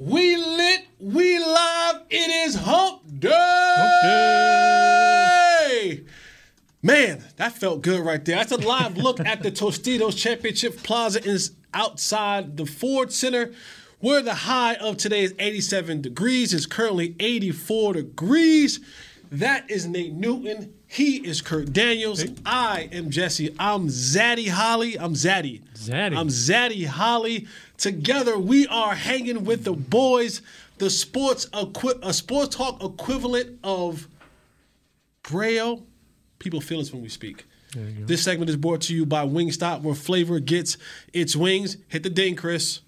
We lit, we live. It is Hump Day. Man, that felt good right there. That's a live look at the Tostitos Championship Plaza is outside the Ford Center, where the high of today is 87 degrees. It's currently 84 degrees. That is Nate Newton. He is Kurt Daniels. I am Jesse. I'm Zaddy Holley. I'm Zaddy. Zaddy. I'm Zaddy Holley. Together we are hanging with the boys. The sports equi- a sports talk equivalent of Braille. People feel us when we speak. This segment is brought to you by Wingstop, where flavor gets its wings. Hit the ding, Chris.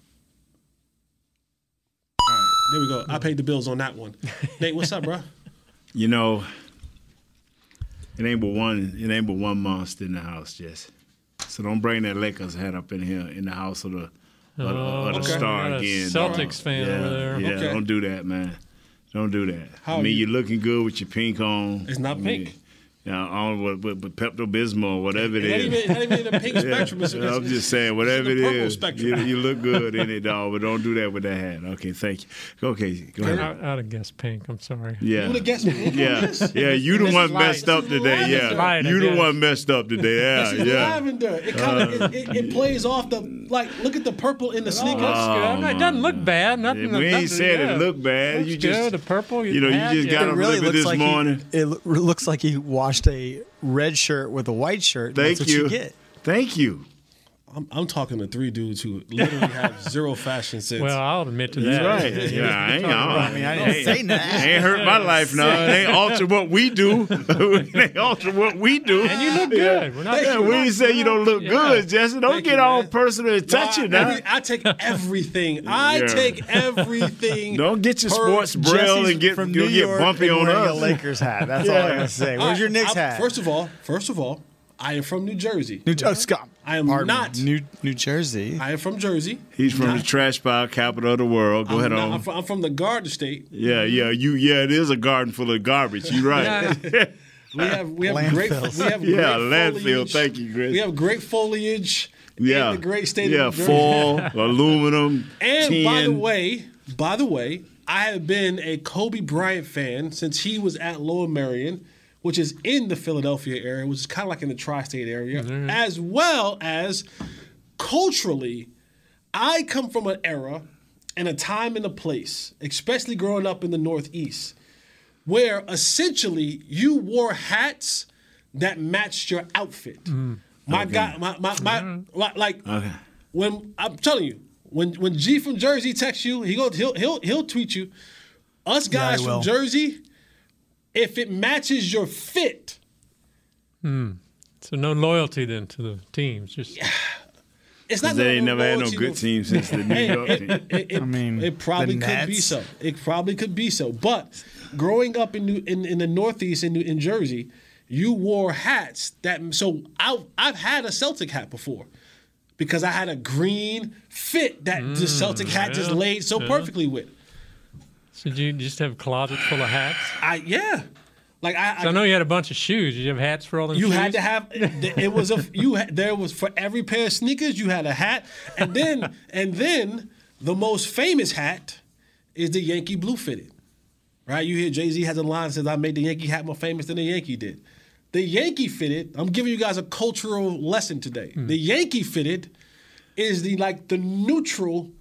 All right, there we go. I paid the bills on that one. Nate, what's up, bro? You know, it ain't but one. It ain't but one monster in the house, Jess. So don't bring that Lakers hat up in here in the house of the of, the- of the okay. star Got a again. Celtics fan yeah, over there. Yeah, Okay. don't do that, man. Don't do that. How I mean, you- you? are looking good with your pink on. It's not I mean, pink. Yeah, on with, with, with Pepto Bismol or whatever it It's not even, not even in the pink spectrum. It's, it's, I'm just saying, whatever in it the purple spectrum. you, you look good in it, dog. But don't do that with that hat. Okay, thank you. Okay, go ahead. I, I'd have guessed pink. I'm sorry. Yeah. You would have guessed me. Yeah, yeah, you the one messed up today. Yeah, Light, I you the one messed up today. This Yeah, is yeah. lavender. It kind of uh, it, it, it plays off the like. Look at the purple in the Oh, sneakers. looks good. Oh, I'm not- it doesn't look bad. Nothing. We ain't nothing- said it looked bad. You just, the purple. you know, you just got It a little bit looks this like morning. He, it looks like he washed a red shirt with a white shirt. Thank That's what you. you get. Thank you. I'm, I'm talking to three dudes who literally have zero fashion sense. Well, I'll admit to He's that. right. Yeah, I ain't. I, mean, I didn't say that. Ain't hurt my life no. It ain't alter what we do. they alter what we do. And you look good. We're not. Yeah, we ain't say you don't look Yeah. good, Jesse. Don't Thank get you, all man. personal and touchy No, I, now. every- I take everything. I Yeah. take everything. Don't get your sports braille and get from you'll New get bumpy and on wearing a us. Lakers hat. That's all I'm gonna say. Where's your Knicks hat? First of all, first of all, I am from New Jersey. New, oh, Scott. I am Pardon not. New New Jersey. I am from Jersey. He's from the trash pile capital of the world. Go I'm, ahead not- on. I'm, from, I'm from the Garden State. Yeah, yeah, you yeah, it is a garden full of garbage. You're right. We have we have great Landfills. we have Yeah, great landfill. foliage. Thank you, Chris. We have great foliage. yeah, in the great state yeah, of New Jersey. fall, aluminum, And tin. by the way, by the way, I have been a Kobe Bryant fan since he was at Lower Merion, which is in the Philadelphia area, which is kind of like in the tri-state area, as well as culturally, I come from an era and a time and a place, especially growing up in the Northeast, where essentially you wore hats that matched your outfit. Mm-hmm. My God, my, my, my, like- like Okay. when I'm telling you, when when G from Jersey texts you, he go he'll he'll he'll tweet you. Us guys he from will. Jersey, if it matches your fit, hmm. So no loyalty then to the teams. Just it's not. They ain't never had no good team since the New York team. it, it, I mean, it probably the could be so. It probably could be so. But growing up in New, in, in the Northeast in, New, in Jersey, you wore hats that. So I, I've had a Celtic hat before because I had a green fit that the hmm, Celtic hat just laid so yeah. perfectly with. So did you just have a closet full of hats? I yeah, like I, So I know you had a bunch of shoes. Did you have hats for all them You shoes? had to have it was a you had, there was for every pair of sneakers you had a hat and then and then the most famous hat is the Yankee blue fitted. Right? You hear Jay-Z has a line that says I made the Yankee hat more famous than the Yankee did. The Yankee fitted, I'm giving you guys a cultural lesson today. Hmm. The Yankee fitted is the like the neutral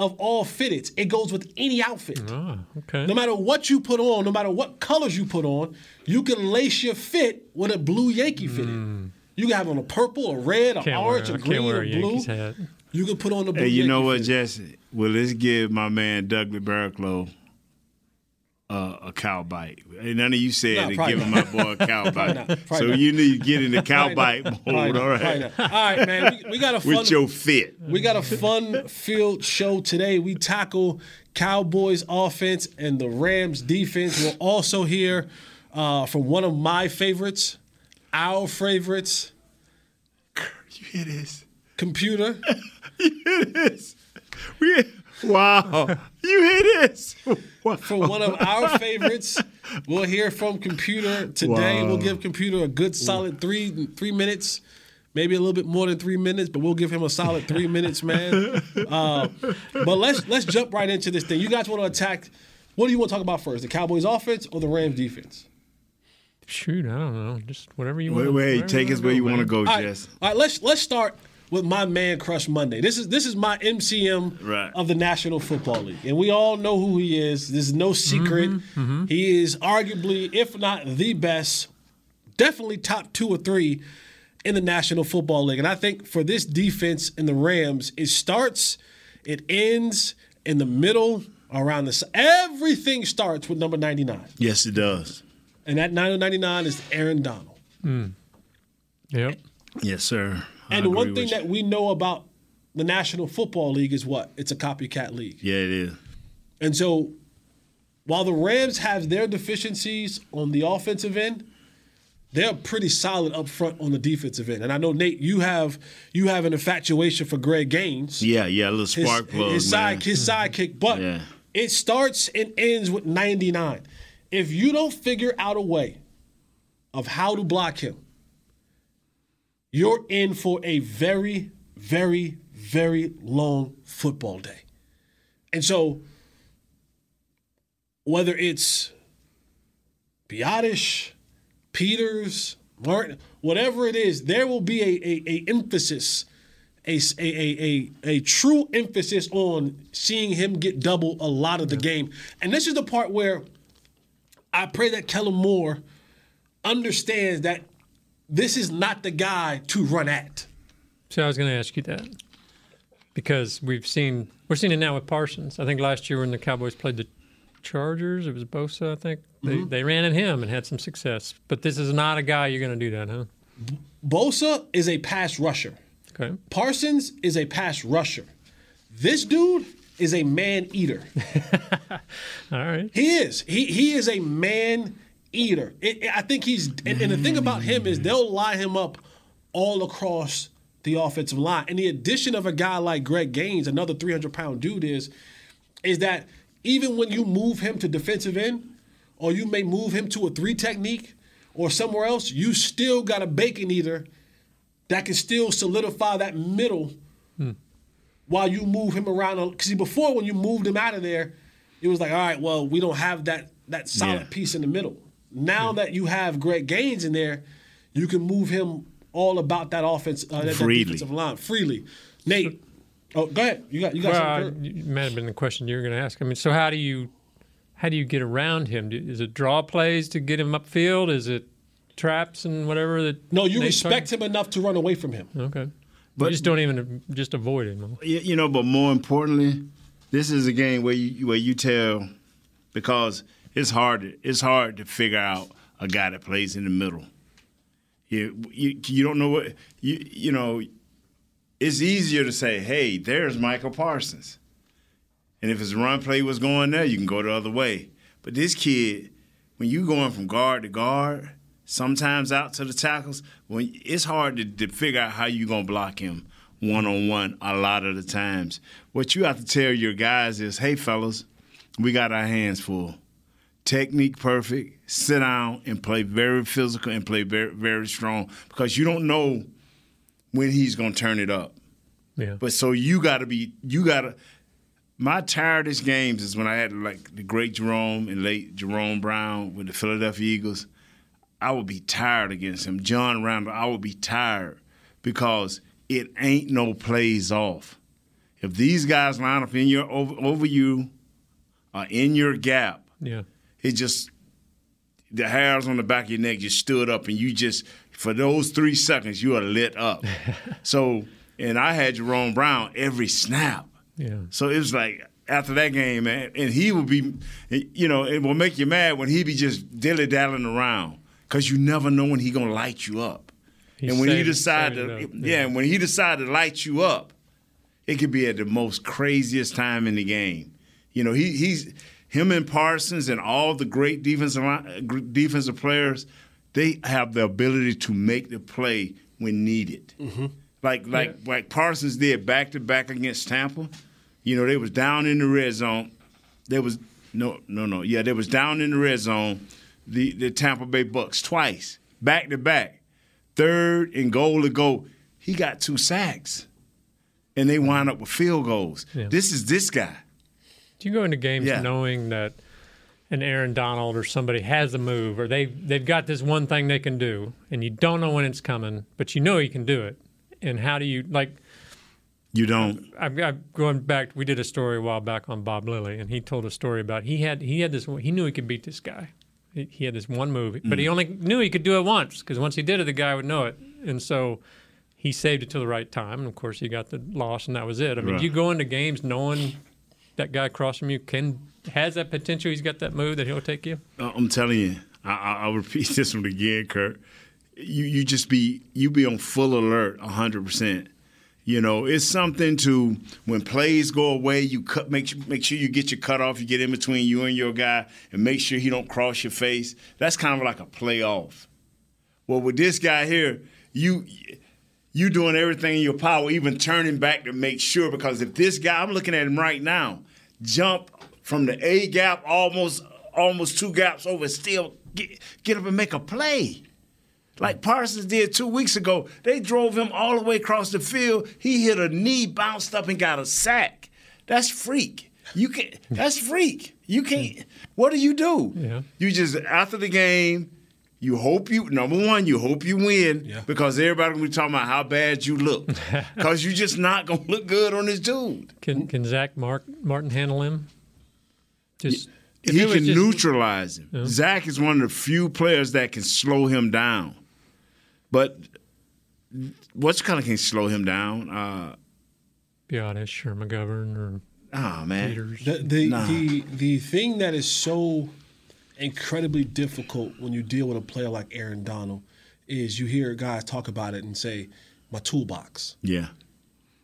of all fitteds. It goes with any outfit. Oh, okay. No matter what you put on, no matter what colors you put on, you can lace your fit with a blue Yankee fitted. You can have on a purple, a red, a Hmm. can't orange, wear, a I green, can't wear a a blue. Hat. You can put on the blue. Hey, you know what, fitted. Jesse? Well, let's give my man Douglas Barraclough uh, a cow bite. And none of you said No, giving my boy a cow bite. not. Probably so not. you need to get in the cow bite mode, Probably all right? All right, man. We, we got a fun. With your fit. We got a fun field show today. We tackle Cowboys offense and the Rams defense. We'll also hear uh, from one of my favorites, our favorites, You hear this? computer. You hear this? We, wow. you hear this? Wow. from one of our favorites. We'll hear from Computer today. Wow. We'll give Computer a good solid three three minutes, maybe a little bit more than three minutes, but we'll give him a solid three minutes, man. Uh, but let's let's jump right into this thing. You guys want to attack? What do you want to talk about first? The Cowboys offense or the Rams defense? Shoot, I don't know. Just whatever you want. Wait, wait, take us where you want to go, Jess. all right, let's let's start with my man Crush Monday. This is this is my MCM Right. of the National Football League, and we all know who he is. This is no secret. Mm-hmm, mm-hmm. He is arguably, if not the best, definitely top two or three in the National Football League. And I think for this defense in the Rams, it starts, it ends in the middle around this. Everything starts with number ninety nine, Yes, it does. and that number ninety nine oh is Aaron Donald. Mm. Yep. Yes, sir. And the one thing that we know about the National Football League is what? It's a copycat league. Yeah, it is. And so while the Rams have their deficiencies on the offensive end, they're pretty solid up front on the defensive end. And I know Nate, you have you have an infatuation for Greg Gaines. Yeah, yeah, a little His, spark plug, his man. side his sidekick, but Yeah. it starts and ends with 99. If you don't figure out a way of how to block him, you're in for a very, very, very long football day. And so, whether it's Biadasz, Peters, Martin, whatever it is, there will be a, a emphasis, a, emphasis, a, a, a, a true emphasis on seeing him get double a lot of the game. And this is the part where I pray that Kellen Moore understands that this is not the guy to run at. So I was going to ask you that because we've seen we're seeing it now with Parsons. I think last year when the Cowboys played the Chargers, it was Bosa. I think they, Mm-hmm. they ran at him and had some success. But this is not a guy you're going to do that, huh? Bosa is a pass rusher. Okay. Parsons is a pass rusher. This dude is a man eater. All right. He is. He he is a man eater. It, it- I think he's. And, and the thing about him is they'll line him up all across the offensive line. And the addition of a guy like Greg Gaines, another 300 pound dude, is is that even when you move him to defensive end, or you may move him to a three technique or somewhere else, you still got a bacon eater that can still solidify that middle hmm. while you move him around. Because before, when you moved him out of there, it was like, all right, well, we don't have that that solid Yeah. piece in the middle. Now that you have Greg Gaines in there, you can move him all about that offense, uh, that, that Freely. defensive line freely. Nate, oh, go ahead. You got you got Well, something. it might have been the question you were going to ask. I mean, so how do you how do you get around him? Do- Is it draw plays to get him upfield? Is it traps and whatever that? No, you Nate's respect him enough to run away from him. Okay. But- you just don't even just avoid him. You, you know, but more importantly, this is a game where you where you tell because it's hard it's hard to figure out a guy that plays in the middle. You you, you don't know what you you know. It's easier to say, "Hey, there's Micah Parsons," and if his run play was going there, you can go the other way. But this kid, when you going from guard to guard, sometimes out to the tackles, when it's hard to, to figure out how you gonna block him one on one a lot of the times. What you have to tell your guys is, hey fellas, we got our hands full. Technique perfect, sit down and play very physical and play very very strong because you don't know when he's gonna turn it up. Yeah. But so you gotta be you gotta my tiredest games is when I had like the great Jerome and late Jerome Brown with the Philadelphia Eagles. I would be tired against him. John Randle, I would be tired because it ain't no plays off. If these guys line up in your over, over you, or in your gap, yeah. It just the hairs on the back of your neck just stood up, and you just for those three seconds you are lit up. so, and I had Jerome Brown every snap. Yeah. So it was like after that game, man, and he will be, you know, it will make you mad when he be just dilly dallying around because you never know when he gonna light you up. And when he decide to, up, yeah, and when he decide to light you up, it could be at the most craziest time in the game. You know, he he's him and Parsons and all the great defensive defensive players. They have the ability to make the play when needed. Mm-hmm. Like like like Parsons did back to back against Tampa. You know, they was down in the red zone. There was no no no yeah, they was down in the red zone. The the Tampa Bay Bucks twice back to back, third and goal to go. He got two sacks, and they wind up with field goals. Yeah. This is this guy. Do you go into games Yeah. knowing that an Aaron Donald or somebody has a move or they they've got this one thing they can do and you don't know when it's coming, but you know he can do it. And how do you like? You don't. I've got going back. We did a story a while back on Bob Lilly, and he told a story about he had he had this he knew he could beat this guy. He, he had this one move, but he Mm. only knew he could do it once because once he did it, the guy would know it, and so he saved it till the right time. And of course, he got the loss, and that was it. I mean, Right. you go into games knowing that guy across from you can has that potential. He's got that move that he'll take you. Uh, I'm telling you, I, I, I'll repeat this one again, Kurt. You you just be you be on full alert, hundred percent. You know, it's something to when plays go away, you cut make make sure you get your cut off, you get in between you and your guy, and make sure he don't cross your face. That's kind of like a playoff. Well, with this guy here, you you doing everything in your power, even turning back to make sure. Because if this guy, I'm looking at him right now, jump from the A gap almost almost two gaps over, still get, get up and make a play. Like Parsons did two weeks ago. They drove him all the way across the field. He hit a knee, bounced up, and got a sack. That's freak. You can that's freak. You can't what do you do? Yeah. You just after the game, you hope you number one, you hope you win Yeah. because everybody gonna be talking about how bad you look. Because you're just not gonna look good on this dude. Can can Zach Mark, Martin handle him? Just if he can just- neutralize him. Zach is one of the few players that can slow him down. But what's kind of can slow him down? Uh, Biadasz or McGovern or oh man, Peters. The the, Nah. the the thing that is so incredibly difficult when you deal with a player like Aaron Donald is you hear guys talk about it and say, "My toolbox." yeah,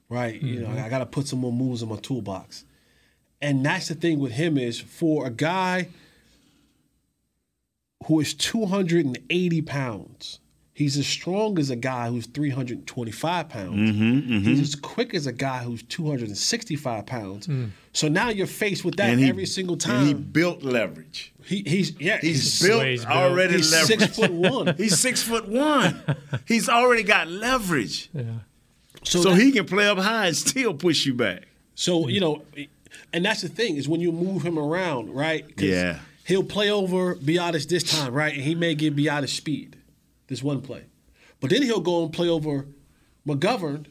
right? You know, mm-hmm. I got to put some more moves in my toolbox. And that's the thing with him is for a guy who is 280 pounds, he's as strong as a guy who's 325 pounds. Mm-hmm, mm-hmm. He's as quick as a guy who's 265 pounds. Mm. So now you're faced with that and he, every single and time. he built leverage. He, he's yeah, He's, the built way he's built. already he's leverage. six foot one. He's six foot one. He's already got leverage, yeah. So, so that- he can play up high and still push you back. So you know, and that's the thing is when you move him around, right? Yeah. He'll play over Biadasz this time, right? And he may give Biadasz speed, this one play, but then he'll go and play over McGovern,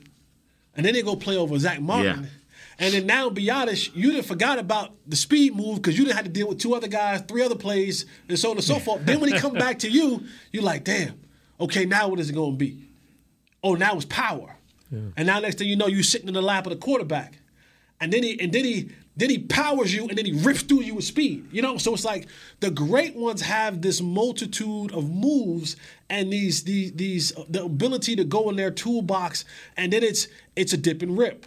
and then they go play over Zach Martin. Yeah. And then now Biadasz, you didn't forgot about the speed move because you didn't have to deal with two other guys, three other plays, and so on and so forth. then when he come back to you, you're like, damn, okay, now what is it going to be? Oh, now it's power. And now next thing you know, you're sitting in the lap of the quarterback. And then he and then he then he powers you and then he rips through you with speed. You know, so it's like the great ones have this multitude of moves and these these these the ability to go in their toolbox and then it's it's a dip and rip.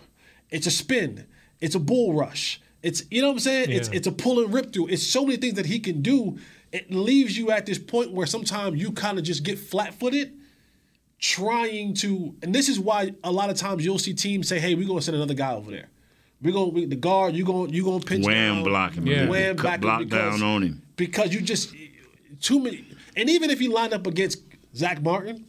It's a spin. It's a bull rush. It's you know what I'm saying? It's it's a pull and rip through. It's so many things that he can do. It leaves you at this point where sometimes you kind of just get flat footed trying to, and this is why a lot of times you'll see teams say, "Hey, we're gonna send another guy over there. We're gonna we, the guard. You gonna you gonna pinch Wham down, block him. Yeah. wham Cut back him block because- down on him. because you just too many. And even if you line up against Zach Martin,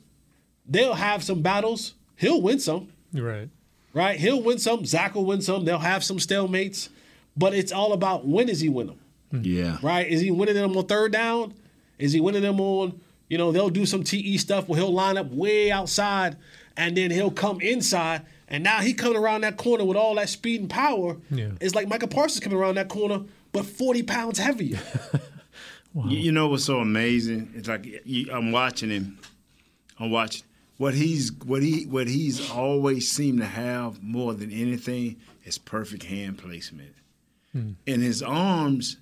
they'll have some battles. He'll win some, Right. right? He'll win some. Zach will win some. They'll have some stalemates, but it's all about when does he win them hmm. Yeah. right? Is he winning them on third down? Is he winning them on, you know, they'll do some TE stuff where he'll line up way outside and then he'll come inside. And now he coming around that corner with all that speed and power. Yeah. It's like Micah Parsons coming around that corner, but 40 pounds heavier. You, you know what's so amazing? It's like you, I'm watching him. I'm watching what he's what he what he's always seemed to have more than anything is perfect hand placement. Hmm. and his arms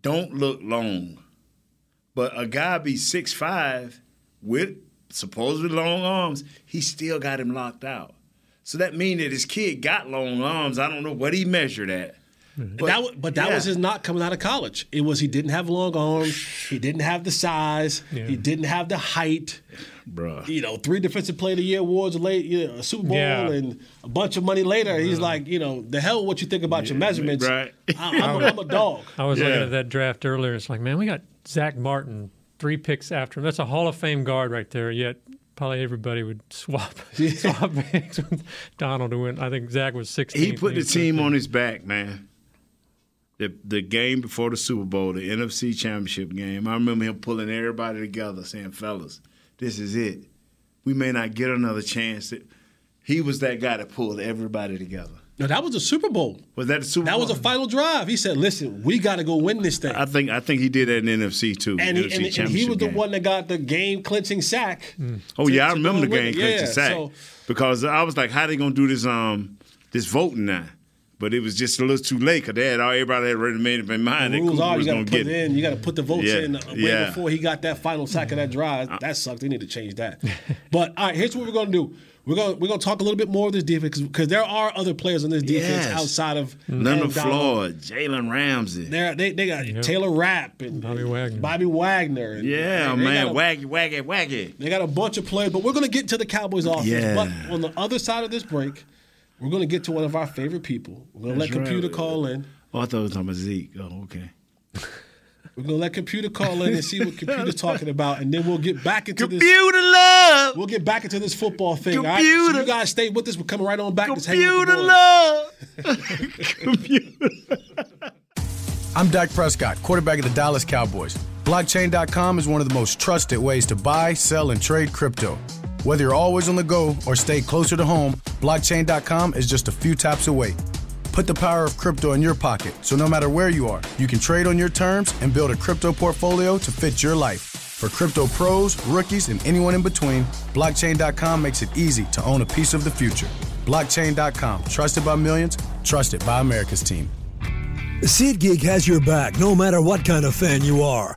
don't look long. But a guy be six five with supposedly long arms, he still got him locked out. So that means that his kid got long arms. I don't know what he measured at. Mm-hmm. But that, but that yeah. was his knock coming out of college. It was he didn't have long arms, he didn't have the size, he didn't have the height. Bruh. You know, three defensive player of the year awards late, you know, a Super Bowl Yeah. and a bunch of money later. He's like, you know, the hell what you think about your measurements. right. I, I'm, a, I'm a dog. I was Yeah. looking at that draft earlier. It's like, man, we got Zach Martin, three picks after him. That's a Hall of Fame guard right there. Yet probably everybody would swap swap picks with Donald to win. I think Zach was 16. He put the team on his back, man. The the game before the Super Bowl, the NFC Championship game. I remember him pulling everybody together, saying, "Fellas, this is it. We may not get another chance." He was that guy that pulled everybody together. No, that was a Super Bowl. Was that the Super That Bowl? was a final drive. He said, "Listen, we got to go win this thing." I think I think he did that in NFC too. and he, NFC and, and he was the one that got the game clinching sack. Oh to- yeah, I remember the game clinching Yeah, sack so- because I was like, how they gonna do this um this voting now? But it was just a little too late because they had all everybody had already made up in mind The that rules are you was got to put in. You got to put the votes Yeah, in uh, way yeah. Uh, before he got that final sack of that drive. That sucked. They need to change that. but all right, here's what we're gonna do. We're gonna we're gonna talk a little bit more of this defense because there are other players on this defense Yes. outside of mm-hmm. Leonard Aaron Donald. Floyd, Jalen Ramsey. They're, they they got Taylor Rapp and Bobby Wagner. Bobby Wagner. and Yeah, they- they man, got a- waggy, waggy, waggy. They got a bunch of players, but we're going to get to the Cowboys offense. Yeah. But on the other side of this break, we're going to get to one of our favorite people. We're going to let right. computer call in. Oh, I thought it was talking about Zeke. Oh, okay. We're going to let computer call in and see what computer's talking about, and then we'll get back into this. Computer love. We'll get back into this football thing. All right? So you guys stay with us. We're coming right on back. Just with Computer love. Computer. I'm Dak Prescott, quarterback of the Dallas Cowboys. Blockchain.com is one of the most trusted ways to buy, sell, and trade crypto. Whether you're always on the go or stay closer to home, blockchain.com is just a few taps away. Put the power of crypto in your pocket so no matter where you are, you can trade on your terms and build a crypto portfolio to fit your life. For crypto pros, rookies, and anyone in between, blockchain.com makes it easy to own a piece of the future. Blockchain.com, trusted by millions, trusted by America's team. SeatGeek has your back no matter what kind of fan you are.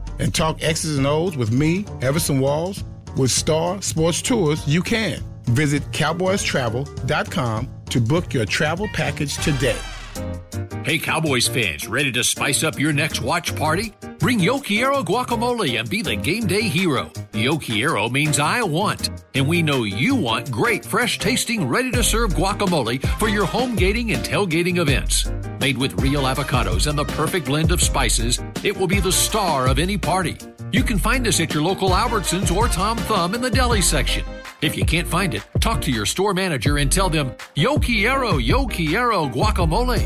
and talk X's and O's with me, Everson Walls? With Star Sports Tours, you can. Visit cowboystravel.com to book your travel package today. Hey, Cowboys fans, ready to spice up your next watch party? Bring Yo guacamole and be the game day hero. Yo Quiero means I want, and we know you want great, fresh tasting, ready to serve guacamole for your home gating and tailgating events. Made with real avocados and the perfect blend of spices, it will be the star of any party. You can find us at your local Albertsons or Tom Thumb in the deli section. If you can't find it, talk to your store manager and tell them, Yo Quiero, Yo Quiero guacamole.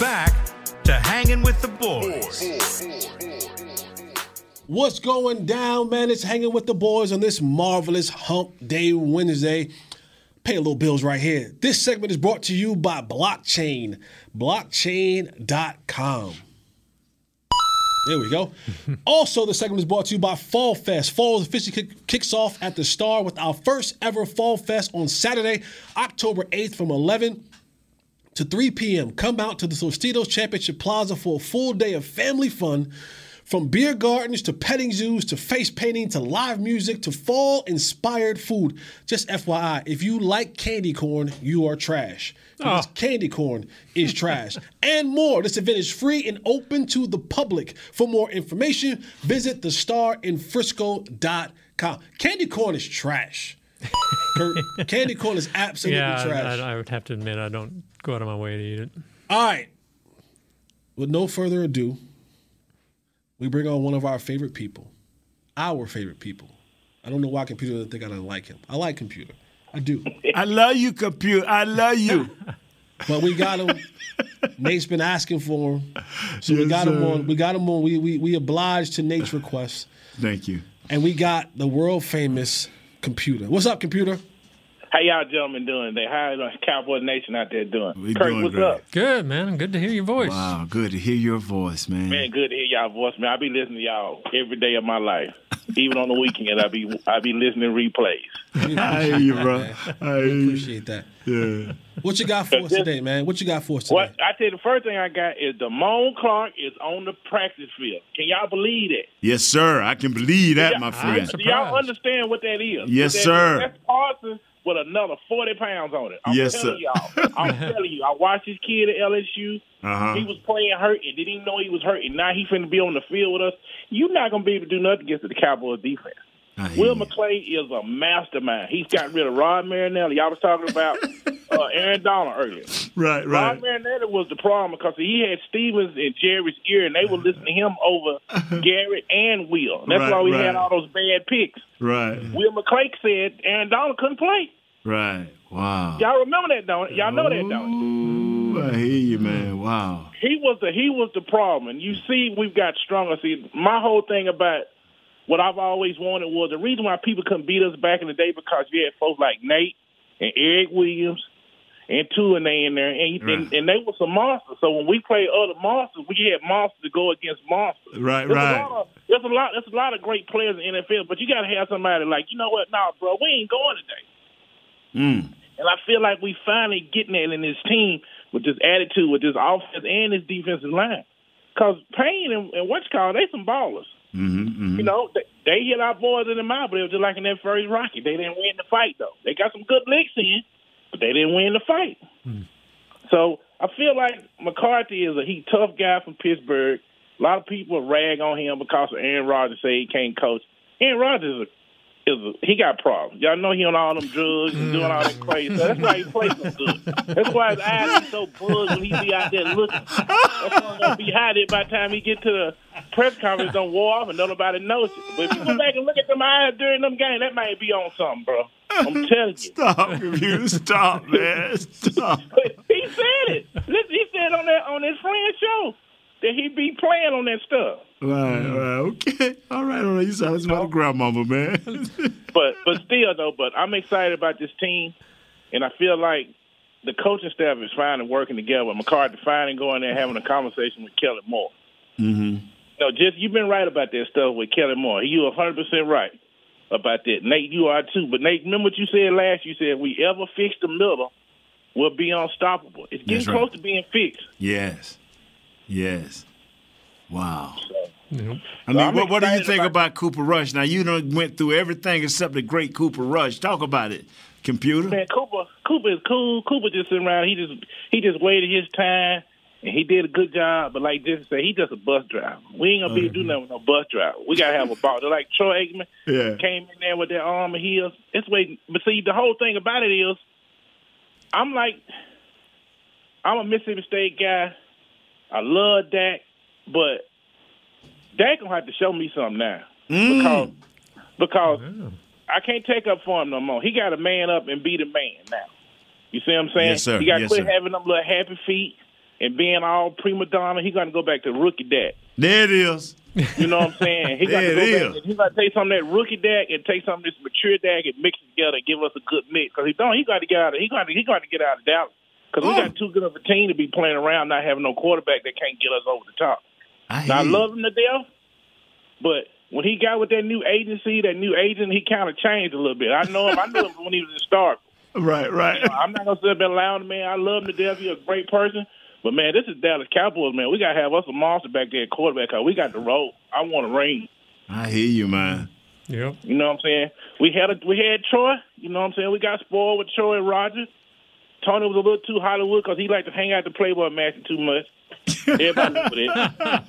Back to hanging with the boys. What's going down, man? It's hanging with the boys on this marvelous Hump Day Wednesday. Pay a little bills right here. This segment is brought to you by Blockchain. Blockchain.com. There we go. also, the segment is brought to you by Fall Fest. Fall officially kick, kicks off at the Star with our first ever Fall Fest on Saturday, October 8th from 11 to 3 p.m. Come out to the Tostitos Championship Plaza for a full day of family fun. From beer gardens to petting zoos to face painting to live music to fall inspired food. Just FYI, if you like candy corn, you are trash. Because ah. candy corn is trash. and more. This event is free and open to the public. For more information, visit thestarinfrisco.com. Candy corn is trash. Kurt, candy corn is absolutely yeah, trash. I, I would have to admit I don't go out of my way to eat it. All right. With no further ado, we bring on one of our favorite people, our favorite people. I don't know why computer doesn't think I don't like him. I like computer. I do. I love you, computer. I love you. But we got him. Nate's been asking for him, so we Yes, got him on. We got him on. We we we obliged to Nate's request, Thank you. and we got the world famous computer. What's up, computer? How y'all gentlemen doing? They how the Cowboy Nation out there doing? We Kurt, doing what's great. up? Good, man. Good to hear your voice. Wow, good to hear your voice, man. Man, good to hear y'all voice, man. I be listening to y'all every day of my life. Even on the weekend, I be I be listening to replays. I hear you, bro. I hear you. Appreciate that. Yeah. What you got for us today, man? What you got for us today? What I tell you, the first thing I got is Damone Clark is on the practice field. Can y'all believe that? Yes, sir. I can believe that, my friend. Do y'all understand what that is? Yes, that sir. is? That's Parsons with another forty pounds on it. I'm Yes, telling sir. y'all. I'm telling you. I watched this kid at LSU. Uh-huh. He was playing hurt and didn't even know he was hurt, and now he finna be on the field with us. You're not gonna be able to do nothing against the Cowboys defense. Will McClay is a mastermind. He's got rid of Rod Marinelli. Y'all was talking about uh, Aaron Donald earlier. Right, right. Rod Marinelli was the problem because he had Stevens and Jerry's ear, and they were listening to him over Garrett and Will. That's Right, why we right. had all those bad picks. Right, Will McClay said Aaron Donald couldn't play. Right. Wow. Y'all remember that, don't? Y'all know that, don't? Ooh, I hear you, man. Wow. He was the he was the problem. And you see, we've got stronger. See, my whole thing about what I've always wanted was the reason why people couldn't beat us back in the day because you had folks like Nate and Erik Williams and two and they in there, and, and, and they were some monsters. So when we played other monsters, we had monsters to go against monsters. Right, There's right. A of, there's a lot. There's a lot of great players in the NFL, but you got to have somebody like, you know what? Nah, bro, we ain't going today. Mm. And I feel like we finally getting that in this team with this attitude, with this offense and this defensive line. Because Payne and, and what's called, they some ballers. Mm-hmm, You know, they, they hit our boys in the mouth, but it was just like in that first Rocky. They didn't win the fight, though. They got some good licks in, but they didn't win the fight. So I feel like McCarthy is a he tough guy from Pittsburgh. A lot of people rag on him because of Aaron Rodgers say he can't coach. Aaron Rodgers is a is a, he got problems. Y'all know he on all them drugs and doing all that mm. crazy. So that's why he plays so good. That's why his eyes be so bugged when he be out there looking. That's why gonna be it by the time he get to the press conference. Don't war off and nobody knows it. But if you go back and look at them eyes during them games, that might be on something, bro. I'm telling you. Stop, you Stop, man. Stop. He said it. Listen, he said on that on his friend show that he be playing on that stuff. Right, right. Okay. All right, all right. You sound like my grandmama, man. But but still though, but I'm excited about this team, and I feel like the coaching staff is finally working together. McCarthy finally going there having a conversation with Kelly Moore. mm-hmm. No, just you've been right about that stuff with Kelly Moore. You 100 percent right about that. Nate, you are too. But Nate, remember what you said last? You said if we ever fix the middle, we'll be unstoppable. It's getting right. close to being fixed. Yes. Yes. Wow. I So mean, I'm what, what do you think about- about, Cooper Rush? Now, you done went through everything except the great Cooper Rush. Talk about it, computer. Man, Cooper, Cooper is cool. Cooper just sitting around. He just he just waited his time, and he did a good job. But like Jesse said, he just a bus driver. We ain't gonna be able to do nothing with no bus driver. We gotta have a ball. They're like Troy Aikman Yeah. came in there with that arm and heels. It's waiting. But see, the whole thing about it is, I'm like, I'm a Mississippi State guy. I love Dak, but Dak gonna have to show me something now mm. because because I can't take up for him no more. He got to man up and be the man now. You see what I'm saying? Yes, sir. He got to Yes, quit sir. having them little happy feet and being all prima donna. He got to go back to rookie Dak. There it is. You know what I'm saying? He got There to go it back. is. He got to take some of that rookie Dak and take some of this mature Dak and mix it together and give us a good mix. Because he don't. He got to get out. Of, he got to. He got to get out of Dallas. Because we oh. got too good of a team to be playing around not having no quarterback that can't get us over the top. I, Now, I love him to death, but when he got with that new agency, that new agent, he kind of changed a little bit. I know him. I knew him when he was in Stark. Right, right. I'm not gonna sit there allowing the man. I love him to death. He's a great person. But man, this is Dallas Cowboys, man. We gotta have us a monster back there at quarterback. Cause we got the roll. I want a ring. I hear you, man. Yep. You know what I'm saying? We had a, we had Troy. You know what I'm saying? We got spoiled with Troy and Roger. Tony was a little too Hollywood because he liked to hang out the Playboy Mansion too much. Everybody knew that.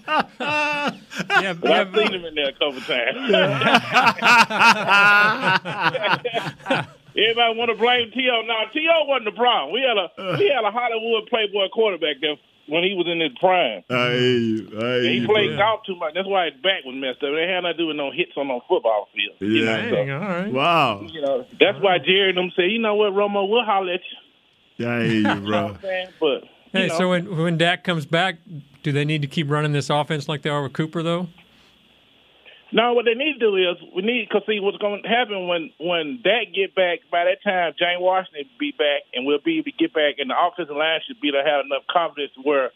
yeah, but I've seen him in there a couple times. Everybody want to blame T.O. Now, T.O. wasn't the problem. We had a we had a Hollywood Playboy quarterback there when he was in his prime. I hear you. I he played golf too much. That's why his back was messed up. It had nothing to do with no hits on no football field. You Yeah. know, so, all right. Wow. you know that's why Jerry and them say, you know what, Romo, we'll holler at you. I hear you, You know bro. what I'm saying? But Hey, you know, so when when Dak comes back, do they need to keep running this offense like they are with Cooper though? No, what they need to do is we need because see what's going to happen when when that get back. By that time, Jane Washington be back, and we'll be able to get back, and the offensive line should be to have enough confidence where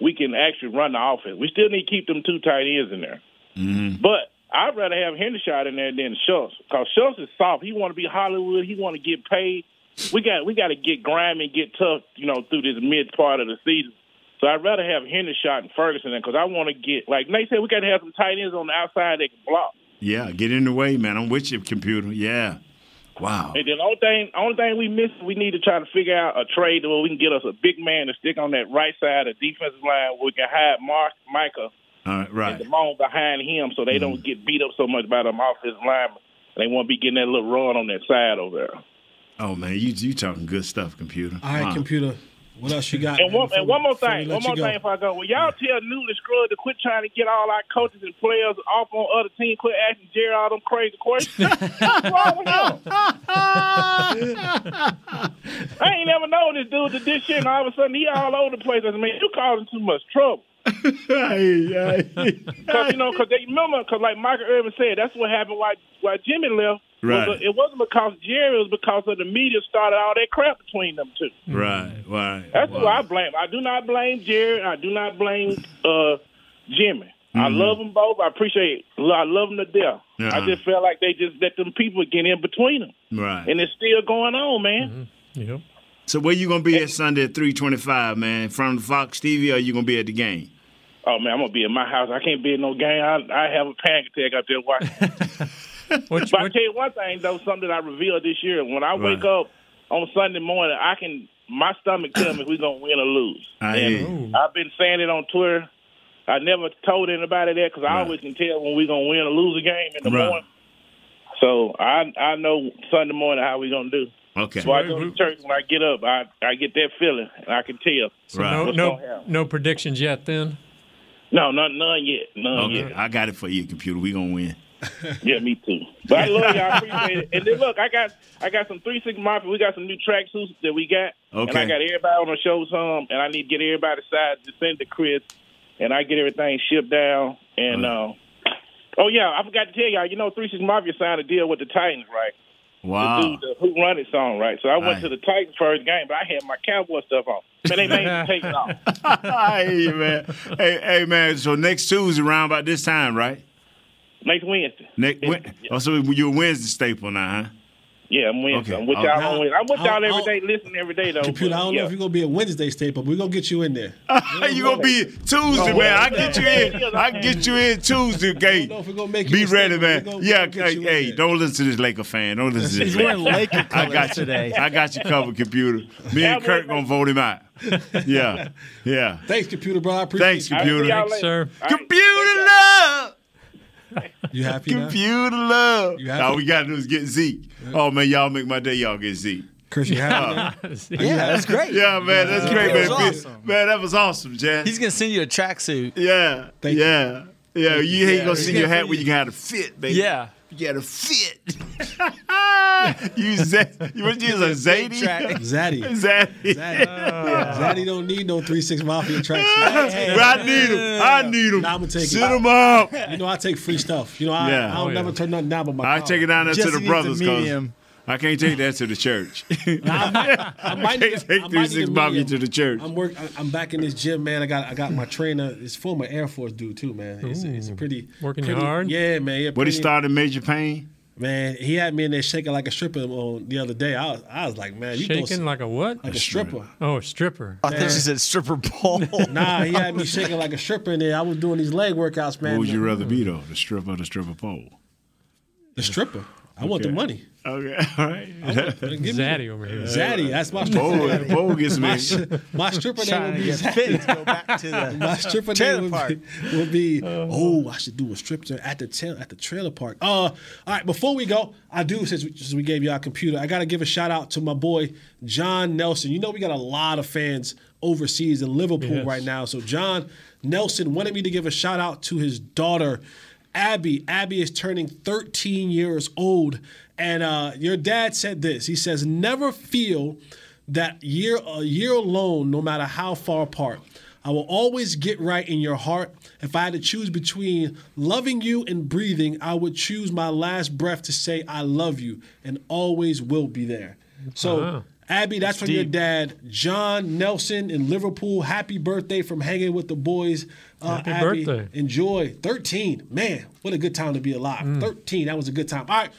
we can actually run the offense. We still need to keep them two tight ends in there, Mm-hmm. but I'd rather have Hendershot in there than Schultz because Schultz is soft. He want to be Hollywood. He want to get paid. We got we got to get grimy and get tough, you know, through this mid part of the season. So I'd rather have Hendershot and Ferguson because I want to get like Nate said we got to have some tight ends on the outside that can block. Yeah, get in the way, man. I'm with you, computer. Yeah. Wow. And then the only thing, only thing we miss, we need to try to figure out a trade where we can get us a big man to stick on that right side of the defensive line where we can hide Mark, Micah, All right, and. Damone behind him so they don't mm. get beat up so much by them offensive linemen. They won't be getting that little run on that side over there. Oh man, you you talking good stuff, computer. All right, Wow. computer. What else you got? And one, and one more thing, one more thing if I go. Well, y'all tell Newy Scruggs to quit trying to get all our coaches and players off on other teams. Quit asking Jerry all them crazy questions. What's wrong with him? I ain't never known this dude to this shit, and all of a sudden he all over the place. I mean, you causing too much trouble. Because you know, because they remember, because like Michael Irvin said, that's what happened. Why why Jimmy left? Was Right. it wasn't because Jerry. It was because of the media started all that crap between them two. Right, right. That's wow. who I blame. I do not blame Jerry. I do not blame uh, Jimmy. I Mhm. love them both. I appreciate. I love them to death. I Uh-huh. just felt like they just let them people get in between them, Right. and it's still going on, man. Yep. So where you gonna be at Sunday at three twenty five, man? In front of the Fox TV, or you gonna be at the game? Oh man, I'm gonna be in my house. I can't be in no game. I, I have a panic attack out there watching. What, but I tell you one thing though, something that I revealed this year. When I wake Right. up on Sunday morning, I can my stomach tell me if we're gonna win or lose. I, and I've been saying it on Twitter. I never told anybody that because I always can tell when we're gonna win or lose a game in the Right. morning. So I I know Sunday morning how we're gonna do. Okay. So I go to church when I get up. I I get that feeling and I can tell. So no what's no gonna no predictions yet then. No, not none yet. None Okay, yet. I got it for you, computer. We gonna win. Yeah, me too. But I love y'all. I appreciate it. And then look, I got I got some three six mafia. We got some new track suits that we got. And I got everybody on the show some, and I need to get everybody side to send to Chris, and I get everything shipped down. And uh, oh yeah, I forgot to tell y'all. You know, three six mafia signed a deal with the Titans, right? Wow. The dude, the Who Run It song, right? So I went Aye. to the Titans first game, but I had my Cowboy stuff on. Man, they made me take it off. You, man. Hey, hey, man. So next Tuesday around about this time, right? Next Wednesday. Next. Wed- Oh, so you're a Wednesday staple now, huh? Yeah, I'm Wednesday. Okay. I'm with Oh, y'all on Wednesday. I'm with y'all I'll- every day, listening every day though. Computer, I don't yeah. know if you're gonna be a Wednesday staple, but we're gonna get you in there. you gonna be Tuesday, man. I get you in. I get you in Tuesday, Gate. know if we're gonna make Be you a ready, staple. man. Yeah, we're gonna get hey, hey, don't listen to this Laker fan. Don't listen to this. He's wearing fan. Laker I colors got you today. I got you covered, computer. Me and Kirk gonna vote him out. Yeah, yeah. Thanks, computer, bro. I appreciate Thanks, computer. Thanks, sir. Computer love. You happy now? Computer love. You happy? All we gotta do is get Zeke. Oh man, y'all make my day. Y'all get Zeke. Chris, you happy now? Oh. Yeah, that's great. Yeah, man, that's Yeah. great, man. was awesome. Man, that was awesome, Jazz. He's gonna send you a tracksuit. Yeah, Thank you. yeah, yeah. You ain't Yeah. gonna send your hat where you can have a fit, baby. Yeah. You got to fit. you Z, you what you use a Zadie? Zaddy. Zaddy. Zaddy. Zaddy don't need no three six mafia tracks. But I need him. I need him. Nah, I'm gonna take Sit it. him up. You know, I take free stuff. You know, I, Yeah. I don't Oh, never yeah. turn nothing down but my. I car. take it down there Jesse to the needs a brothers. 'cause medium. I can't take that to the church. I might, I might can't need a- take I might three six a mafia medium. to the church. I'm work. I- I'm back in this gym, man. I got I got my trainer. His former Air Force dude too, man. It's, it's a pretty Working pretty- hard? Yeah, man. yeah, What he started Major Pain? Man, he had me in there shaking like a stripper on the other day. I was, I was like, man, you Shaking some- like a what? like a stripper. Oh, a stripper. I think she said stripper pole. Nah, he had me shaking like a stripper in there. I was doing these leg workouts, man. What would you rather be though, the stripper or the stripper pole? The stripper. I want the money. Okay, all right. I want- give me Zaddy over here. Zaddy, that's my Bowl- stripper. bowl gets my, me. sh- my stripper name Trying would to be get Zaddy. fit go back to the My stripper trailer name park. would be, would be oh, I should do a strip to- at the tail at the trailer park. Uh, all right. Before we go, I do since we, since we gave you our computer, I got to give a shout out to my boy John Nelson. You know we got a lot of fans overseas in Liverpool Yes. right now. So John Nelson wanted me to give a shout out to his daughter. Abby. Abby is turning 13 years old. And uh, your dad said this. He says, never feel that year a year alone, no matter how far apart. I will always get right in your heart. If I had to choose between loving you and breathing, I would choose my last breath to say I love you and always will be there. So, Wow. Abby, that's, from your dad, John Nelson in Liverpool. Happy birthday from hanging with the boys. Uh, Happy Abby, birthday. Enjoy. 13. Man, what a good time to be alive. Mm. 13. That was a good time. All right.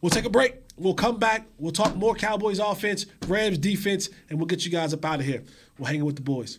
We'll take a break. We'll come back. We'll talk more Cowboys offense, Rams defense, and we'll get you guys up out of here. We'll hang with the boys.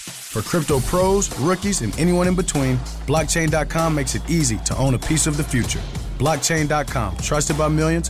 For crypto pros, rookies, and anyone in between, blockchain.com makes it easy to own a piece of the future. Blockchain.com, trusted by millions,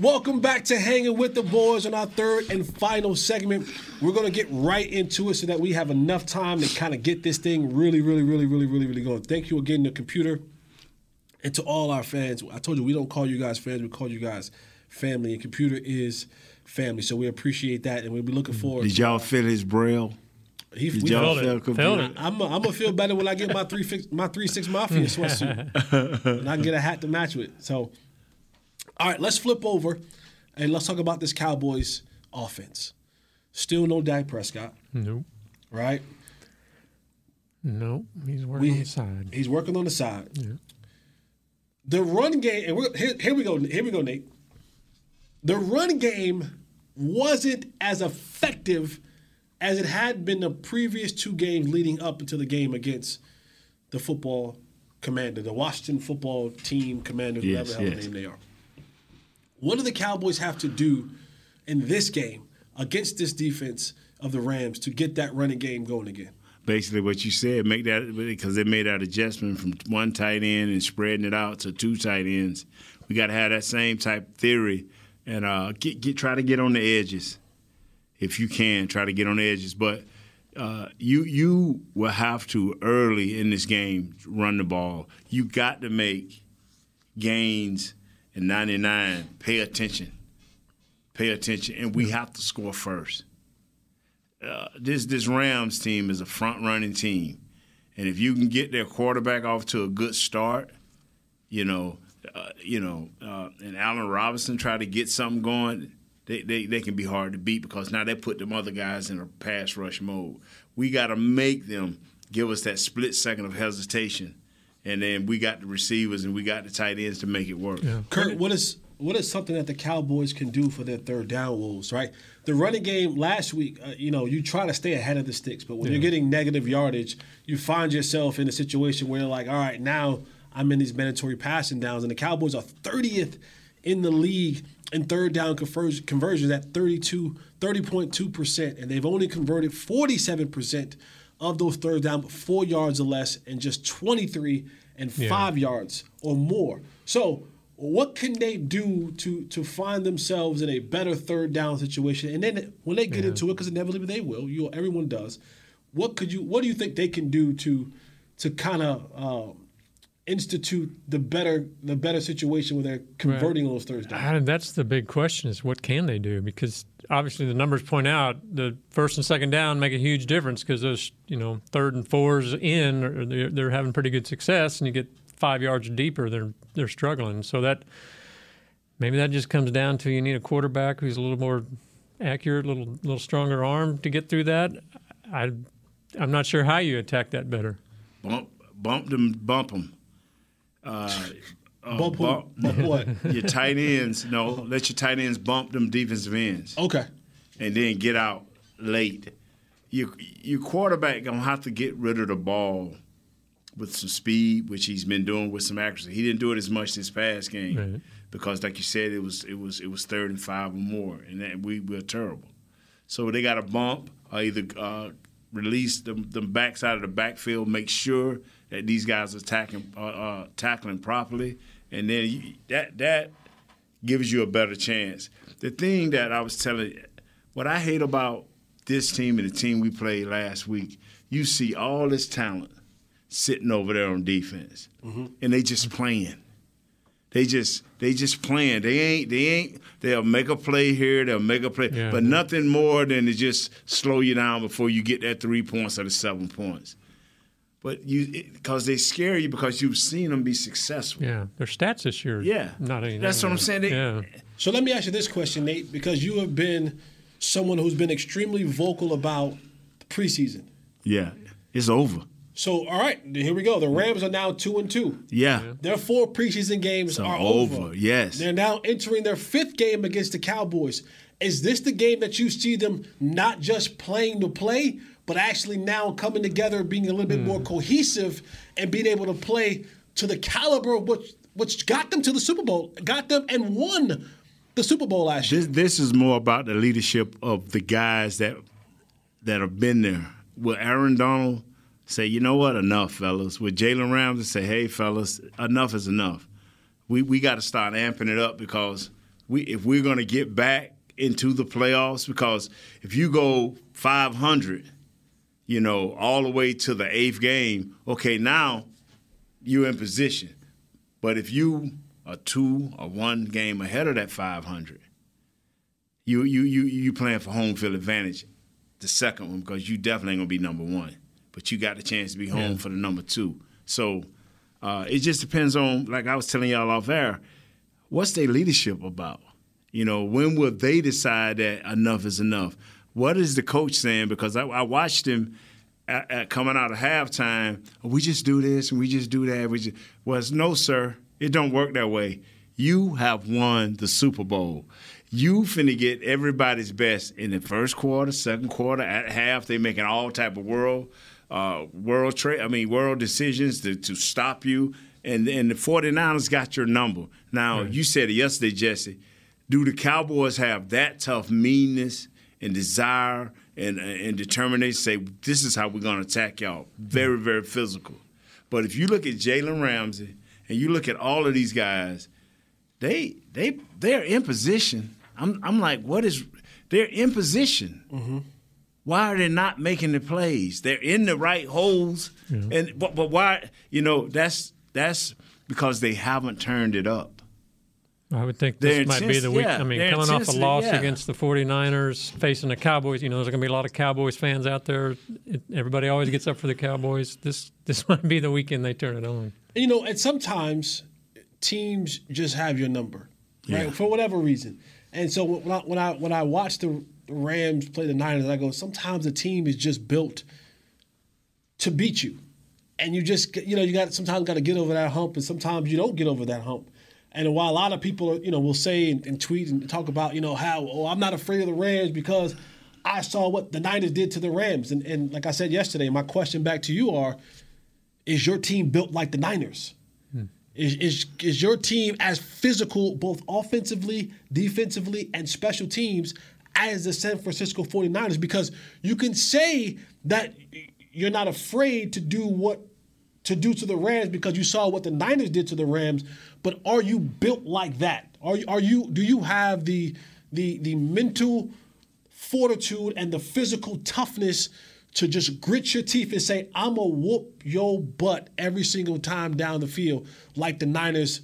Welcome back to Hanging with the Boys on our third and final segment. We're going to get right into it so that we have enough time to kind of get this thing really, really, really, really, really, really going. Thank you again, the computer, and to all our fans. I told you we don't call you guys fans, we call you guys family, and computer is family. So we appreciate that, and we'll be looking forward. Did y'all feel his braille? He, Did we y'all feel it. computer? I'm gonna feel better when I get my three my three six mafia sweatsuit, and I can get a hat to match with. So, all right, let's flip over and let's talk about this Cowboys offense. Still no Dak Prescott, Nope. right? Nope. He's working on the side. He's working on the side. Yeah. The run game, and we're, here, here we go. Here we go, Nate. The run game wasn't as effective as it had been the previous two games leading up into the game against the football commander, the Washington football team commander, Yes, whatever the hell name they are. What do the Cowboys have to do in this game against this defense of the Rams to get that running game going again? Basically, what you said, make that because they made that adjustment from one tight end and spreading it out to two tight ends. We got to have that same type theory and uh, get get try to get on the edges if you can. Try to get on the edges, but uh, you you will have to early in this game run the ball. You got to make gains in 99. Pay attention. Pay attention, and we have to score first uh, this this Rams team is a front running team, and if you can get their quarterback off to a good start, you know, uh, you know, uh, and Allen Robinson try to get something going, they, they they can be hard to beat because now they put them other guys in a pass rush mode. We got to make them give us that split second of hesitation, and then we got the receivers and we got the tight ends to make it work. Yeah. Kurt, what is what is something that the Cowboys can do for their third down wolves? Right, the running game last week. Uh, you know, you try to stay ahead of the sticks, but when Yeah. you're getting negative yardage, you find yourself in a situation where you're like, all right, now I'm in these mandatory passing downs, and the Cowboys are 30th in the league in third down conver- conversions at 32, 30.2%, and they've only converted 47% of those third down, four yards or less, and just 23 and Yeah. five yards or more. So, what can they do to to find themselves in a better third down situation? And then when they get Yeah. into it, because inevitably they will, you everyone does. What could you? What do you think they can do to to kind of um, institute the better the better situation where they're converting those third downs? And that's the big question: is what can they do? Because obviously the numbers point out the first and second down make a huge difference because those you know third and fours in they're, they're having pretty good success, and you get five yards deeper, they're they're struggling. So that maybe that just comes down to you need a quarterback who's a little more accurate, a little little stronger arm to get through that. I I'm not sure how you attack that better. Bump, bump them, bump them. Uh, uh, Bump who? Bump what? Your tight ends. No, let your tight ends bump them defensive ends. Okay. And then get out late. Your your quarterback gonna have to get rid of the ball with some speed, which he's been doing with some accuracy. He didn't do it as much this past game Right. because, like you said, it was it was it was third and five or more, and that we were terrible. So they got to bump or either uh, release them, them backs out of the backfield, make sure that these guys are attacking, uh, uh, tackling properly, and then you, that that gives you a better chance. The thing that I was telling, what I hate about this team and the team we played last week, you see all this talent sitting over there on defense, and they just playing. They just they just playing. They ain't they ain't they'll make a play here, they'll make a play, Yeah. but nothing more than to just slow you down before you get that three points or the seven points. But you because they scare you because you've seen them be successful. Yeah, their stats this year. Yeah. not any. That's what I'm saying. They- yeah. So let me ask you this question, Nate, because you have been someone who's been extremely vocal about the preseason. Yeah, it's over. So, all right, here we go. The Rams are now two and two. Yeah, Their four preseason games So are over, over. yes. They're now entering their fifth game against the Cowboys. Is this the game that you see them not just playing to play, but actually now coming together, being a little bit more hmm. cohesive, and being able to play to the caliber of which which got them to the Super Bowl, got them and won the Super Bowl last year? This this is more about the leadership of the guys that that have been there. Will Aaron Donald say, you know what, enough, fellas? With Jalen Ramsey say, hey, fellas, enough is enough. We we got to start amping it up because we if we're going to get back into the playoffs, because if you go 500, you know, all the way to the eighth game, okay, now you're in position. But if you are two or one game ahead of that 500, you you you you playing for home field advantage, the second one because you definitely ain't gonna be number one, but you got the chance to be home Yeah. for the number two. So uh, it just depends on, like I was telling y'all off air, what's their leadership about? You know, when will they decide that enough is enough? What is the coach saying? Because I, I watched him at, at coming out of halftime. We just do this and we just do that. We just was no, sir. It don't work that way. You have won the Super Bowl. You finna get everybody's best in the first quarter, second quarter, at half. They making all type of world, uh, world trade. I mean, world decisions to, to stop you. And and the 49ers got your number. Now you said it yesterday, Jesse. Do the Cowboys have that tough meanness and desire and and determination? Say this is how we're gonna attack y'all. Very very physical. But if you look at Jalen Ramsey and you look at all of these guys, they they they're in position. I'm I'm like, what is? They're in position. Mm-hmm. Why are they not making the plays? They're in the right holes, and but but why? You know that's that's because they haven't turned it up. I would think this might be the week. yeah, I mean, coming off a loss yeah. against the 49ers, facing the Cowboys, you know, there's going to be a lot of Cowboys fans out there. It, everybody always gets up for the Cowboys. This this might be the weekend they turn it on. You know, and sometimes teams just have your number, right? Yeah. For whatever reason. And so when I when I when I watch the Rams play the Niners, I go, sometimes a team is just built to beat you. And you just you know, you got sometimes got to get over that hump and sometimes you don't get over that hump. And while a lot of people, you know, will say and, and tweet and talk about, you know, how oh, I'm not afraid of the Rams because I saw what the Niners did to the Rams. And, and like I said yesterday, my question back to you are, is your team built like the Niners? Hmm. Is, is is your team as physical, both offensively, defensively, and special teams, as the San Francisco 49ers? Because you can say that you're not afraid to do what to do to the Rams because you saw what the Niners did to the Rams, but are you built like that? Are you, are you do you have the the the mental fortitude and the physical toughness to just grit your teeth and say, I'm gonna whoop your butt every single time down the field, like the Niners.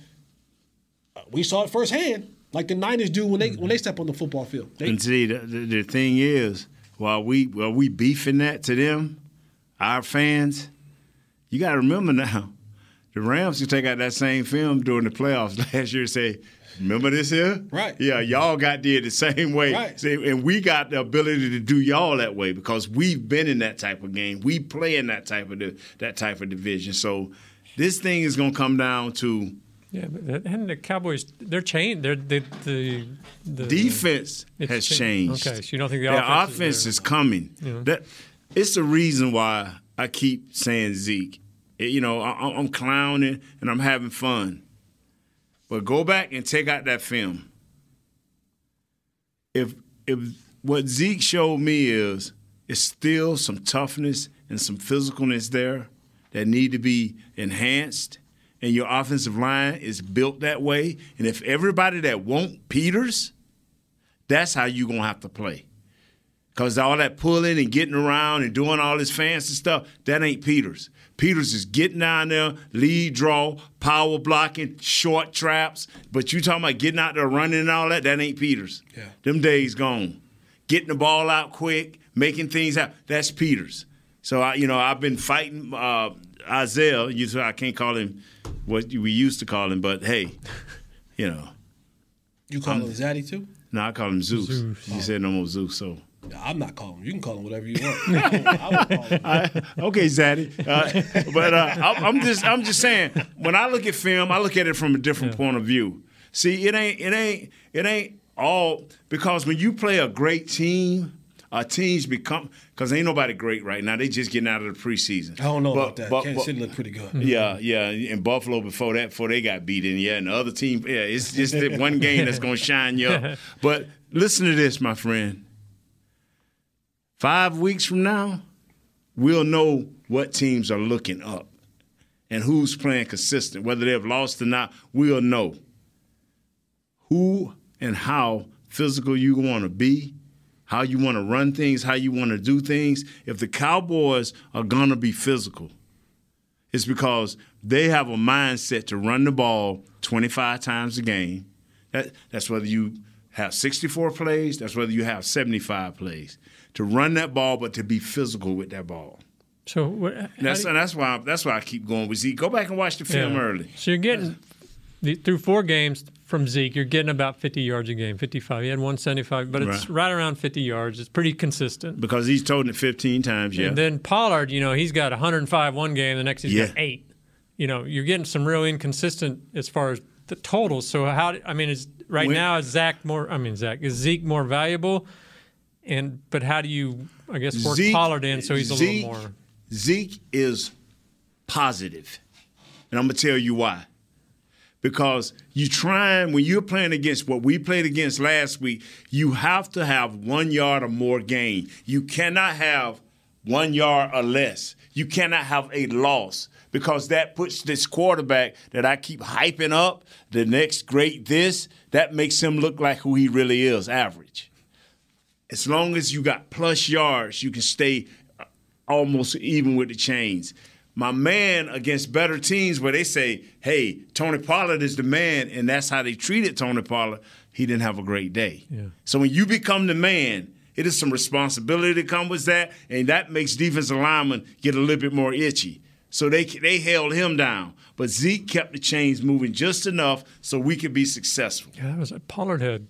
uh, We saw it firsthand, like the Niners do when they when they step on the football field. They, And see, the, the, the thing is, while we while we beefing that to them, our fans, you got to remember now, the Rams can take out that same film during the playoffs last year and say, "Remember this here? Right. Yeah, y'all got did the same way, Right. See, and we got the ability to do y'all that way because we've been in that type of game. We play in that type of di- that type of division. So this thing is going to come down to Yeah, and the Cowboys, they're changed. They're the the, the defense it's has cha- changed. Okay, so you don't think the Their offense, offense, is, is, coming. Yeah. That it's the reason why I keep saying Zeke. You know, I, I'm clowning and I'm having fun. But go back and take out that film. If if what Zeke showed me is it's still some toughness and some physicalness there that need to be enhanced, and your offensive line is built that way. And if everybody that won't Peters, that's how you're gonna have to play. Cause all that pulling and getting around and doing all this fancy stuff, that ain't Peters. Peters is getting down there, lead draw, power blocking, short traps. But you talking about getting out there running and all that, that ain't Peters. Yeah. Them days gone. Getting the ball out quick, making things happen, that's Peters. So I, you know, I've been fighting uh, Isaiah. You I can't call him what we used to call him, but hey, you know. you call I'm- him Zaddy too? No, I call him Zeus. You said no more Zeus, so. I'm not calling him. You can call him whatever you want. I would call him. I- okay, Zaddy. Uh, but uh, I- I'm just I'm just saying when I look at film, I look at it from a different point of view. See, it ain't it ain't it ain't all because when you play a great team, uh, teams become because ain't nobody great right now. They just getting out of the preseason. I don't know But- about that. but- Kansas but- City looked pretty good. Yeah, yeah. And Buffalo before that, before they got beaten, yeah. And the other team, yeah, it's just that one game that's gonna shine you up. But listen to this, my friend. Five weeks from now, we'll know what teams are looking up and who's playing consistent. Whether they've lost or not, we'll know who and how physical you want to be, how you want to run things, how you want to do things. If the Cowboys are going to be physical, it's because they have a mindset to run the ball 25 times a game. That, that's whether you have 64 plays, that's whether you have 75 plays. To run that ball, but to be physical with that ball. So what, That's, you- and that's why that's why I keep going with Zeke. Go back and watch the film Yeah. early. So you're getting the, through four games from Zeke, you're getting about 50 yards a game, 55. He had 175, but it's Right. right around 50 yards. It's pretty consistent. Because he's told it 15 times, yeah. And then Pollard, you know, he's got 105 one game, the next he's Yeah. got eight. You know, you're getting some real inconsistent as far as the totals. So how? I mean, is right When- now is Zach more? I mean, Zach is Zeke more valuable? And but how do you? I guess work Zeke- Pollard in so he's a Zeke- little more. Zeke is positive, and I'm gonna tell you why. Because you trying when you're playing against what we played against last week, you have to have one yard or more gain. You cannot have one yard or less. You cannot have a loss because that puts this quarterback that I keep hyping up, the next great this, that makes him look like who he really is, average as long as you got plus yards, you can stay uh, almost even with the chains. My man against better teams where they say, hey, Tony Pollard is the man, and that's how they treated Tony Pollard, he didn't have a great day. Yeah. So when you become the man, it is some responsibility that comes with that, and that makes defensive linemen get a little bit more itchy. So they they held him down, but Zeke kept the chains moving just enough so we could be successful. Yeah, that was a Pollard had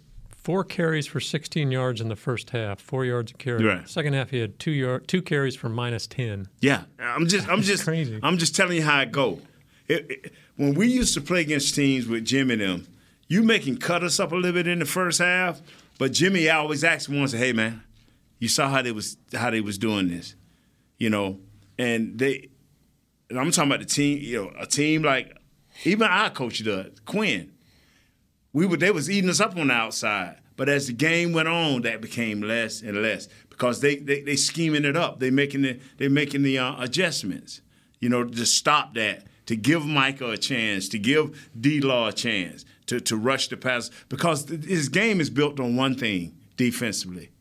four carries for 16 yards in the first half, four yards a carry. Right. Second half, he had two yard, two carries for minus 10. Yeah, I'm just, I'm just, crazy. I'm just telling you how it go. It, it- when we used to play against teams with Jimmy and them, you making cut us up a little bit in the first half, but Jimmy always asked me once, "Hey man, you saw how they was how they was doing this, you know?" And they, and I'm talking about the team, you know, a team like even our coach, the Quinn we were they was eating us up on the outside. But as the game went on, that became less and less because they they, they scheming it up. They making the they making the uh, adjustments. You know, to stop that, to give Micah a chance, to give D Law a chance to to rush the pass because his game is built on one thing defensively.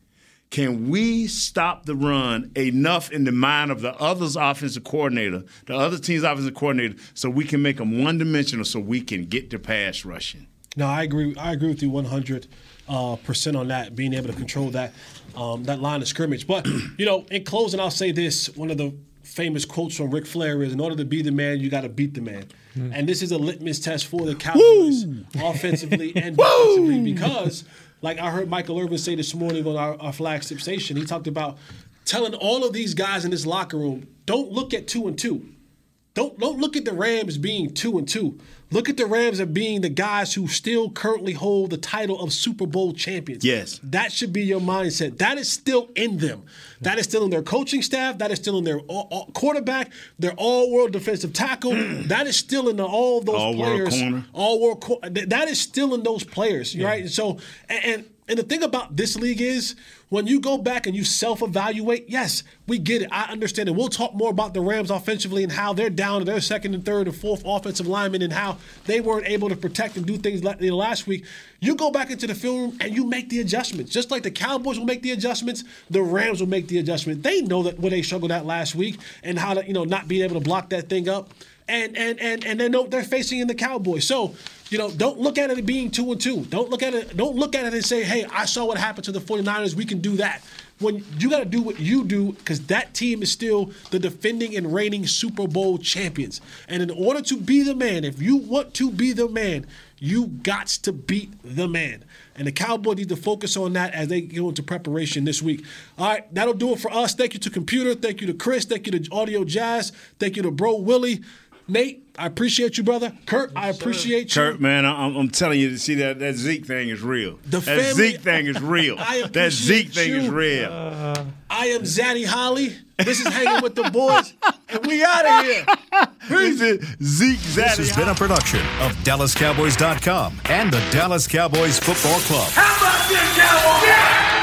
Can we stop the run enough in the mind of the other's offensive coordinator, the other team's offensive coordinator, so we can make them one dimensional, so we can get the pass rushing? No, I agree. I agree with you 100 uh, percent on that. Being able to control that um, that line of scrimmage. But you know, in closing, I'll say this: one of the famous quotes from Ric Flair is, "In order to be the man, you got to beat the man." And this is a litmus test for the Cowboys, offensively and defensively, because, like I heard Michael Irvin say this morning on our, our flagship station, he talked about telling all of these guys in this locker room, "Don't look at two and two." Don't don't look at the Rams being two and two. Look at the Rams as being the guys who still currently hold the title of Super Bowl champions. Yes. That should be your mindset. That is still in them. That is still in their coaching staff. That is still in their all- all- quarterback, their all-world defensive tackle. Mm. that is still in the, all those All-world players. corner. All-world cor- That is still in those players, right? And so, and, and and the thing about this league is when you go back and you self-evaluate, yes, we get it. I understand it. We'll talk more about the Rams offensively and how they're down to their second and third and fourth offensive linemen and how they weren't able to protect and do things last week. You go back into the film room and you make the adjustments. Just like the Cowboys will make the adjustments, the Rams will make the adjustment. They know that where they struggled at last week and how to, you know, not being able to block that thing up. And and and and they know they're facing in the Cowboys. So, you know, don't look at it being two and two. Don't look at it, don't look at it and say, hey, I saw what happened to the 49ers. We can do that. When you got to do what you do, because that team is still the defending and reigning Super Bowl champions. And in order to be the man, if you want to be the man, you got to beat the man. And the Cowboys need to focus on that as they go into preparation this week. All right, that'll do it for us. Thank you to Computer. Thank you to Chris. Thank you to Audio Jazz. Thank you to Bro Willie. Nate, I appreciate you, brother. Kurt, I appreciate you. Kurt, man, I- I'm, I'm telling you, to see that that Zeke thing is real. The that family- Zeke thing is real. I that appreciate Zeke thing is you. real. Uh, I am Zaddy Holley. This is Hanging with the Boys, and we out of here. This is Zeke This has been a production of DallasCowboys.com and the Dallas Cowboys Football Club. How about this, Cowboys? Yeah!